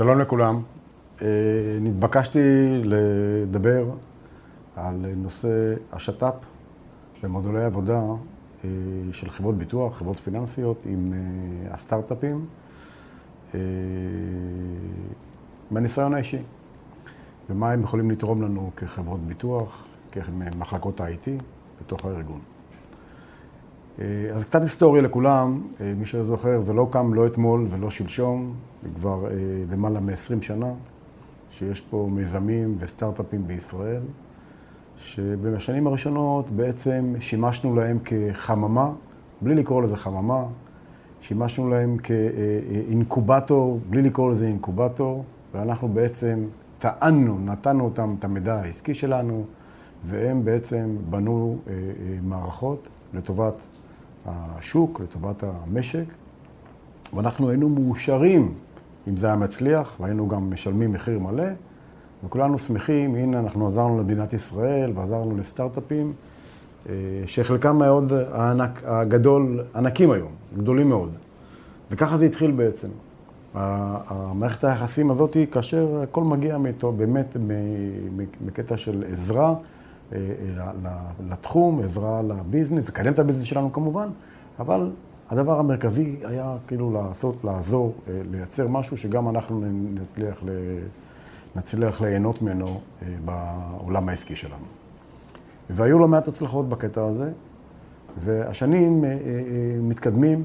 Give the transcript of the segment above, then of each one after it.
שלום לכולם. אה, נתבקשתי לדבר על נושא השת"פ ומודולי עבודה אה, של חברות ביטוח, חברות פיננסיות עם אה, הסטארט-אפים מהניסיון האישי. ומה הם יכולים לתרום לנו כחברות ביטוח, כמחלקות ה-IT בתוך הארגון. אז קצת היסטוריה לכולם, מי שזוכר, זה לא קם לא אתמול ולא שלשום, זה כבר למעלה מ-20 שנה. שיש פה מיזמים וסטארט-אפים בישראל, שבשנים הראשונות בעצם שימשנו להם כחממה, בלי לקרוא לזה חממה, שימשנו להם כאינקובטור, בלי לקרוא לזה אינקובטור, ואנחנו בעצם טענו, נתנו אותם את המידע העסקי שלנו, והם בעצם בנו אה, אה, מערכות לטובת השוק, לטובת המשק, ואנחנו היינו מאושרים אם זה היה מצליח, והיינו גם משלמים מחיר מלא, וכולנו שמחים, הנה אנחנו עזרנו למדינת ישראל ועזרנו לסטארט-אפים, אה, שחלקם מאוד הענק, הגדול, ענקים היום, גדולים מאוד. וככה זה התחיל בעצם. המערכת היחסים הזאת, כאשר הכל מגיע מאיתו, באמת מקטע של עזרה לתחום, עזרה לביזנס, לקדם את הביזנס שלנו כמובן, אבל הדבר המרכזי היה כאילו לעשות, לעזור, אה, לייצר משהו שגם אנחנו נצליח, נצליח ליהנות ממנו אה, בעולם העסקי שלנו. והיו לא מעט הצלחות בקטע הזה, והשנים אה, מתקדמים,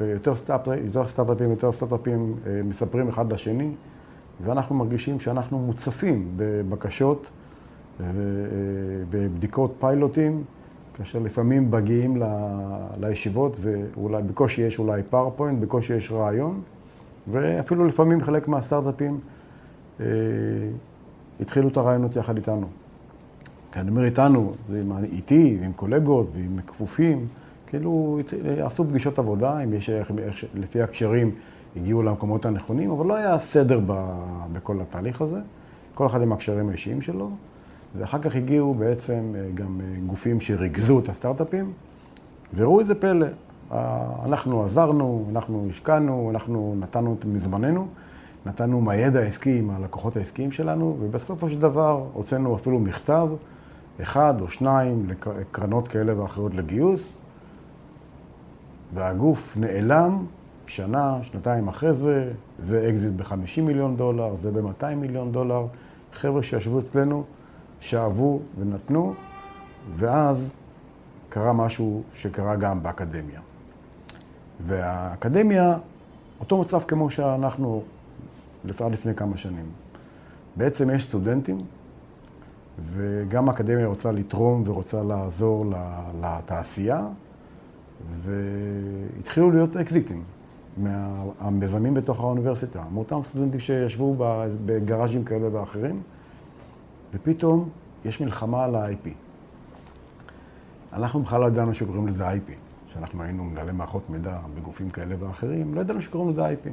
ויותר סטארט-אפים, יותר סטארט-אפים מספרים אחד לשני, ואנחנו מרגישים שאנחנו מוצפים בבקשות ובבדיקות פיילוטים. כאשר לפעמים מגיעים לישיבות ואולי בקושי יש אולי PowerPoint, בקושי יש רעיון, ואפילו לפעמים חלק מהסטארט-אפים אה, התחילו את הרעיונות יחד איתנו. כי אני אומר איתנו, זה עם איתי, עם קולגות ועם כפופים, כאילו עשו פגישות עבודה, אם יש, איך, לפי הקשרים הגיעו למקומות הנכונים, אבל לא היה סדר ב, בכל התהליך הזה, כל אחד עם הקשרים האישיים שלו. ואחר כך הגיעו בעצם אה, גם אה, גופים שריכזו את הסטארט-אפים, וראו איזה פלא. אנחנו עזרנו, אנחנו השקענו, אנחנו נתנו את מזמננו, נתנו מהידע העסקי עם הלקוחות העסקיים שלנו, ובסופו של דבר הוצאנו אפילו מכתב, אחד או שניים לקרנות כאלה ואחרות לגיוס, והגוף נעלם שנה, שנתיים אחרי זה, זה אקזיט ב-50 מיליון דולר, זה ב-200 מיליון דולר. חבר'ה שישבו אצלנו, שעבדו איתנו, ואז קרה משהו שקרה גם באקדמיה. והאקדמיה, אותו מצב כמו שאנחנו לפעד לפני כמה שנים. בעצם יש סטודנטים, וגם האקדמיה רוצה לתרום ורוצה לעזור לתעשייה, והתחילו להיות אקזיטים מהמיזמים בתוך האוניברסיטה, מאותם סטודנטים שישבו בגראז'ים כאלה ואחרים. ופתאום יש מלחמה על ה-IP. אנחנו בכלל לא ידענו שקוראים לזה IP. כשאנחנו היינו מנהלי מערכות מידע בגופים כאלה ואחרים, לא ידענו שקוראים לזה IP.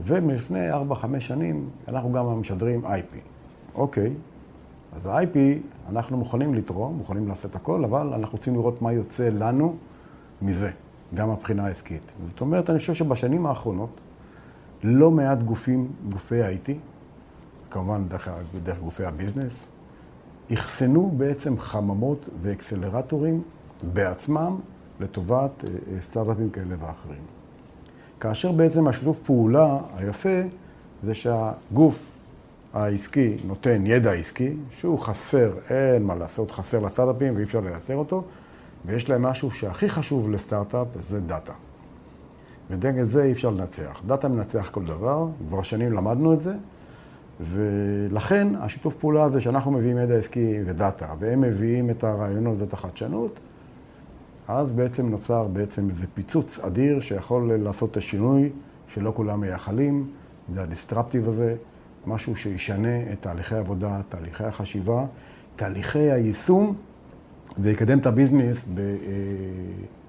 ומלפני 4-5 שנים אנחנו גם משדרים IP. אוקיי, אז ה-IP, אנחנו מוכנים לתרום, מוכנים לעשות הכל, אבל אנחנו רוצים לראות מה יוצא לנו מזה, גם מבחינה העסקית. זאת אומרת, אני חושב שבשנים האחרונות, לא מעט גופים, גופי ה-IT, כמובן דרך, דרך גופי הביזנס, אחסנו בעצם חממות ואקסלרטורים בעצמם לטובת אה, אה, סטארט-אפים כאלה ואחרים. כאשר בעצם השיתוף פעולה היפה זה שהגוף העסקי נותן ידע עסקי, שהוא חסר, אין מה לעשות, חסר לסטארט-אפים ואי אפשר לייצר אותו, ויש להם משהו שהכי חשוב לסטארט-אפ, זה דאטה. ודגל זה אי אפשר לנצח. דאטה מנצח כל דבר, כבר שנים למדנו את זה, ולכן השיתוף פעולה הזה שאנחנו מביאים ידע עסקי ודאטה, והם מביאים את הרעיונות ואת החדשנות, אז בעצם נוצר בעצם איזה פיצוץ אדיר שיכול לעשות את השינוי שלא כולם מייחלים, זה הדיסטרפטיב הזה, משהו שישנה את תהליכי העבודה, תהליכי החשיבה, תהליכי היישום, ויקדם את הביזנס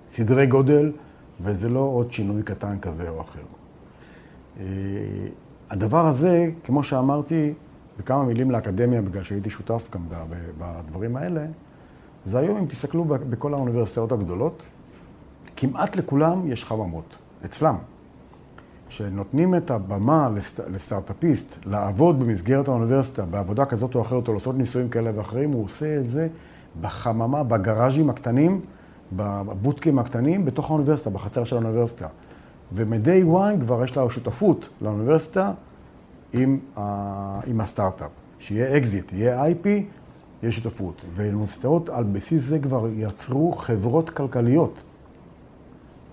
בסדרי גודל, וזה לא עוד שינוי קטן כזה או אחר. הדבר הזה, כמו שאמרתי, בכמה מילים לאקדמיה, בגלל שהייתי שותף גם בדברים האלה, זה היום, אם תסתכלו בכל האוניברסיטאות הגדולות, כמעט לכולם יש חממות, אצלם, שנותנים את הבמה לסט, לסטארט-אפיסט לעבוד במסגרת האוניברסיטה, בעבודה כזאת או אחרת, או לעשות ניסויים כאלה ואחרים, הוא עושה את זה בחממה, בגראז'ים הקטנים, בבוטקים הקטנים, בתוך האוניברסיטה, בחצר של האוניברסיטה. ומ-day one כבר יש לה שותפות לאוניברסיטה עם, ה, עם הסטארט-אפ. שיהיה אקזיט, יהיה IP, יהיה שותפות. ואוניברסיטאות על בסיס זה כבר יצרו חברות כלכליות.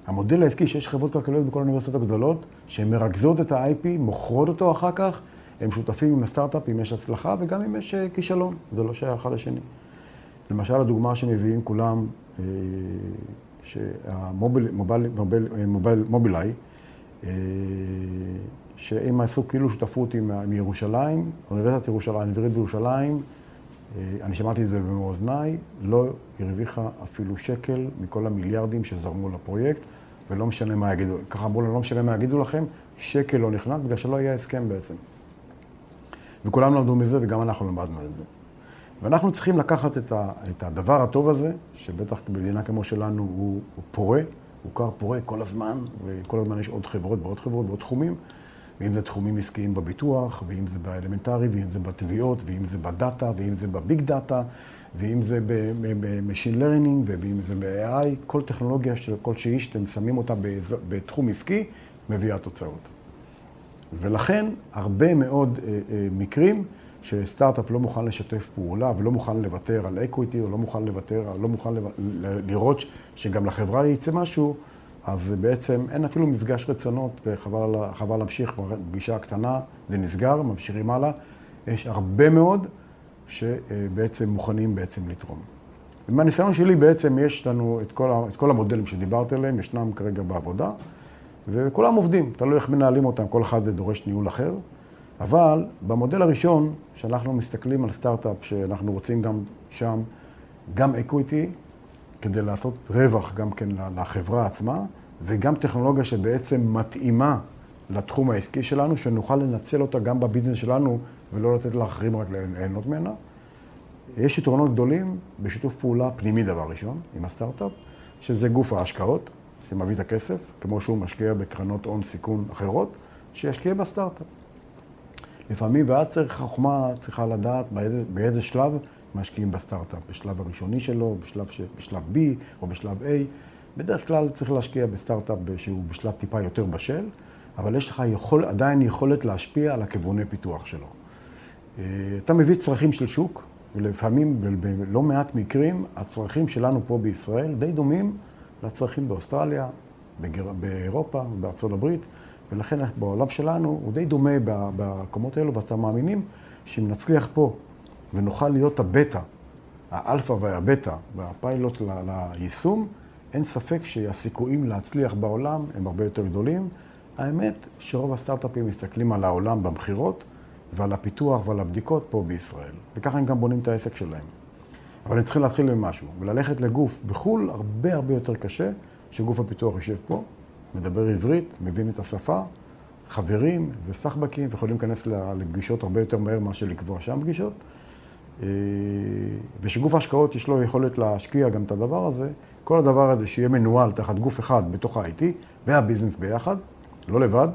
המודל העסקי שיש חברות כלכליות בכל האוניברסיטאות הגדולות, שהן מרכזות את ה-IP, מוכרות אותו אחר כך, הם שותפים עם הסטארט-אפ אם יש הצלחה וגם אם יש אה, כישלון, זה לא שייך אחד לשני. למשל, הדוגמה שמביאים כולם, אה, שהמובילאיי, אה, שהם עשו כאילו שותפות עם, ירושלים, אוניברסיטת ירושלים, אוניברסיטת בירושלים, אני שמעתי את זה במו אוזניי, לא הרוויחה אפילו שקל מכל המיליארדים שזרמו לפרויקט, ולא משנה מה יגידו, ככה אמרו לנו, לא משנה מה יגידו לכם, שקל לא נכנס, בגלל שלא היה הסכם בעצם. וכולם למדו מזה, וגם אנחנו למדנו את זה. ואנחנו צריכים לקחת את, ה, את הדבר הטוב הזה, שבטח במדינה כמו שלנו הוא, הוא פורה, הוא כר פורה כל הזמן, וכל הזמן יש עוד חברות ועוד חברות ועוד תחומים, ואם זה תחומים עסקיים בביטוח, ואם זה באלמנטרי, ואם זה בתביעות, ואם זה בדאטה, ואם זה ב-Big Data, ואם זה ב-Machine Learning, ואם זה ב-AI, כל טכנולוגיה של כל שהיא שאתם שמים אותה בתחום עסקי, מביאה תוצאות. ולכן, הרבה מאוד אה, אה, מקרים שסטארט-אפ לא מוכן לשתף פעולה ולא מוכן לוותר על equity, או לא מוכן לוותר, לא מוכן לראות שגם לחברה יצא משהו, אז בעצם אין אפילו מפגש רצונות, וחבל להמשיך בפגישה הקטנה, זה נסגר, ממשיכים הלאה. יש הרבה מאוד שבעצם מוכנים בעצם לתרום. ומהניסיון שלי בעצם יש לנו את כל, את כל המודלים שדיברתי עליהם, ישנם כרגע בעבודה, וכולם עובדים, תלוי איך מנהלים אותם, כל אחד זה דורש ניהול אחר. אבל במודל הראשון, שאנחנו מסתכלים על סטארט-אפ, שאנחנו רוצים גם שם, גם equity, כדי לעשות רווח גם כן לחברה עצמה, וגם טכנולוגיה שבעצם מתאימה לתחום העסקי שלנו, שנוכל לנצל אותה גם בביזנס שלנו, ולא לתת לאחרים רק ליהנות ממנה. יש יתרונות גדולים בשיתוף פעולה פנימי דבר ראשון, עם הסטארט-אפ, שזה גוף ההשקעות, שמביא את הכסף, כמו שהוא משקיע בקרנות הון סיכון אחרות, שישקיע בסטארט-אפ. לפעמים, ואז צריך חוכמה, צריכה לדעת באיזה, באיזה שלב משקיעים בסטארט-אפ, בשלב הראשוני שלו, בשלב, ש... בשלב B או בשלב A. בדרך כלל צריך להשקיע בסטארט-אפ שהוא בשלב טיפה יותר בשל, אבל יש לך יכול, עדיין יכולת להשפיע על הכיווני פיתוח שלו. אה, אתה מביא צרכים של שוק, ולפעמים, בלא מעט מקרים, הצרכים שלנו פה בישראל די דומים לצרכים באוסטרליה, בגר... באירופה, בארצות הברית, ולכן בעולם שלנו הוא די דומה במקומות האלו, ואתה מאמינים שאם נצליח פה ונוכל להיות הבטא, האלפא והבטא והפיילוט ליישום, אין ספק שהסיכויים להצליח בעולם הם הרבה יותר גדולים. האמת שרוב הסטארט-אפים מסתכלים על העולם במכירות ועל הפיתוח ועל הבדיקות פה בישראל, וככה הם גם בונים את העסק שלהם. אבל הם צריכים להתחיל ממשהו, וללכת לגוף בחו"ל הרבה הרבה יותר קשה, שגוף הפיתוח יושב פה, מדבר עברית, מבין את השפה, חברים וסחבקים, ויכולים להיכנס לפגישות הרבה יותר מהר מאשר לקבוע שם פגישות. אה, ושגוף ההשקעות יש לו יכולת להשקיע גם את הדבר הזה, כל הדבר הזה שיהיה מנוהל תחת גוף אחד בתוך ה-IT והביזנס ביחד, לא לבד,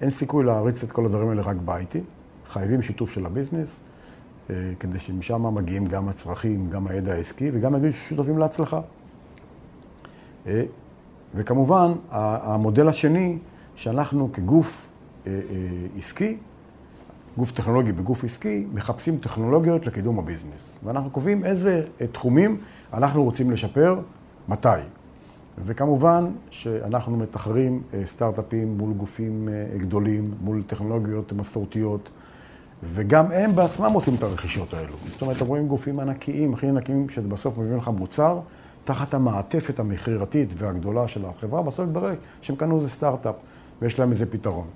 אין סיכוי להריץ את כל הדברים האלה רק ב-IT, חייבים שיתוף של הביזנס, אה, כדי שמשם מגיעים גם הצרכים, גם הידע העסקי וגם יגידו ששותפים להצלחה. אה, וכמובן, המודל השני, שאנחנו כגוף עסקי, גוף טכנולוגי בגוף עסקי, מחפשים טכנולוגיות לקידום הביזנס. ואנחנו קובעים איזה תחומים אנחנו רוצים לשפר, מתי. וכמובן שאנחנו מתחרים אה, סטארט-אפים מול גופים אה, גדולים, מול טכנולוגיות מסורתיות, וגם הם בעצמם עושים את הרכישות האלו. זאת אומרת, אתם רואים גופים ענקיים, הכי ענקיים, שבסוף מביאים לך מוצר, תחת המעטפת המכירתית והגדולה של החברה, בסוף מתברר שהם קנו איזה סטארט-אפ, ויש להם איזה פתרון.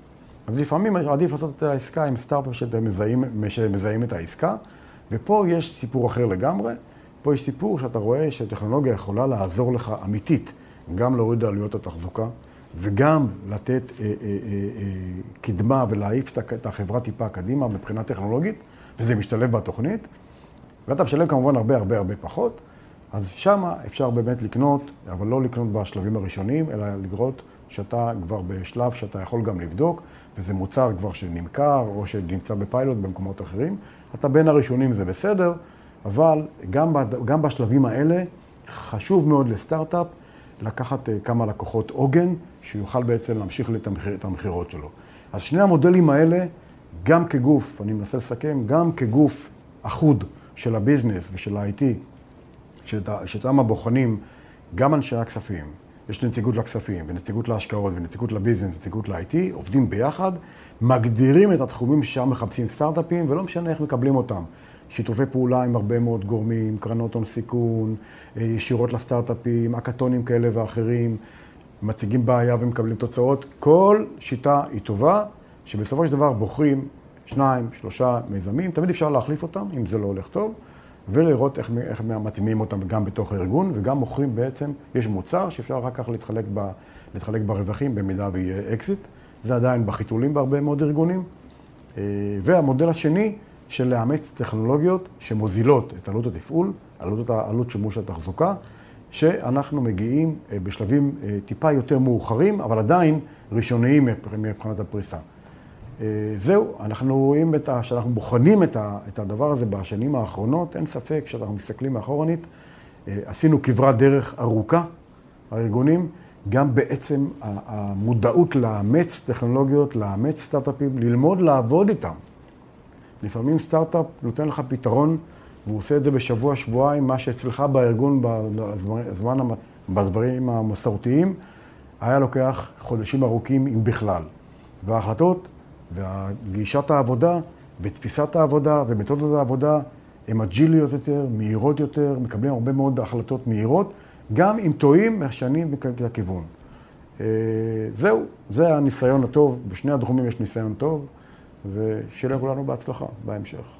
אז לפעמים עדיף לעשות את העסקה עם סטארט-אפ שמזהים, שמזהים את העסקה, ופה יש סיפור אחר לגמרי. פה יש סיפור שאתה רואה שהטכנולוגיה יכולה לעזור לך אמיתית, גם להוריד עלויות התחזוקה, וגם לתת אה, אה, אה, אה, קדמה ולהעיף את החברה טיפה קדימה מבחינה טכנולוגית, וזה משתלב בתוכנית. ואתה משלם כמובן הרבה הרבה הרבה פחות, אז שמה אפשר באמת לקנות, אבל לא לקנות בשלבים הראשונים, אלא לגרות שאתה כבר בשלב שאתה יכול גם לבדוק, וזה מוצר כבר שנמכר או שנמצא בפיילוט במקומות אחרים. אתה בין הראשונים זה בסדר, אבל גם, גם בשלבים האלה חשוב מאוד לסטארט-אפ לקחת אה, כמה לקוחות עוגן, שיוכל בעצם להמשיך את המכירות שלו. אז שני המודלים האלה, גם כגוף, אני מנסה לסכם, גם כגוף אחוד של הביזנס ושל ה-IT, שאותם הבוחנים, גם אנשי הכספים, יש נציגות לכספים, ונציגות להשקעות, ונציגות לביזנס, ונציגות ל-IT, עובדים ביחד, מגדירים את התחומים ששם מחפשים סטארט-אפים, ולא משנה איך מקבלים אותם. שיתופי פעולה עם הרבה מאוד גורמים, קרנות הון סיכון, אה, ישירות לסטארט-אפים, אקתונים כאלה ואחרים, מציגים בעיה ומקבלים תוצאות. כל שיטה היא טובה, שבסופו של דבר בוחרים שניים, שלושה מיזמים, תמיד אפשר להחליף אותם, אם זה לא הולך טוב, ולראות איך, איך מתאימים אותם גם בתוך הארגון, וגם מוכרים בעצם, יש מוצר שאפשר אחר כך להתחלק, ב, להתחלק ברווחים במידה ויהיה אקזיט. זה עדיין בחיתולים בהרבה מאוד ארגונים. אה, והמודל השני, של לאמץ טכנולוגיות שמוזילות את עלות התפעול, עלות, עלות שימוש התחזוקה, שאנחנו מגיעים אה, בשלבים אה, טיפה יותר מאוחרים, אבל עדיין ראשוניים מבחינת הפריסה. אה, זהו, אנחנו רואים, את ה, שאנחנו בוחנים את, ה, את הדבר הזה בשנים האחרונות, אין ספק שאנחנו מסתכלים מאחורנית, עשינו כברת דרך ארוכה, הארגונים, גם בעצם המודעות לאמץ טכנולוגיות, לאמץ סטארט-אפים, ללמוד לעבוד איתם. לפעמים סטארט-אפ נותן לך פתרון, והוא עושה את זה בשבוע, שבועיים, מה שאצלך בארגון, בזמן, בדברים המסורתיים, היה לוקח חודשים ארוכים, אם בכלל. וההחלטות, וגישת העבודה, ותפיסת העבודה, ומתודות העבודה, הן אג'יליות יותר, מהירות יותר, מקבלים הרבה מאוד החלטות מהירות, גם אם טועים, משנים את הכיוון. אה, זהו, זה הניסיון הטוב, בשני התחומים יש ניסיון טוב. ושיהיה לכולנו בהצלחה בהמשך.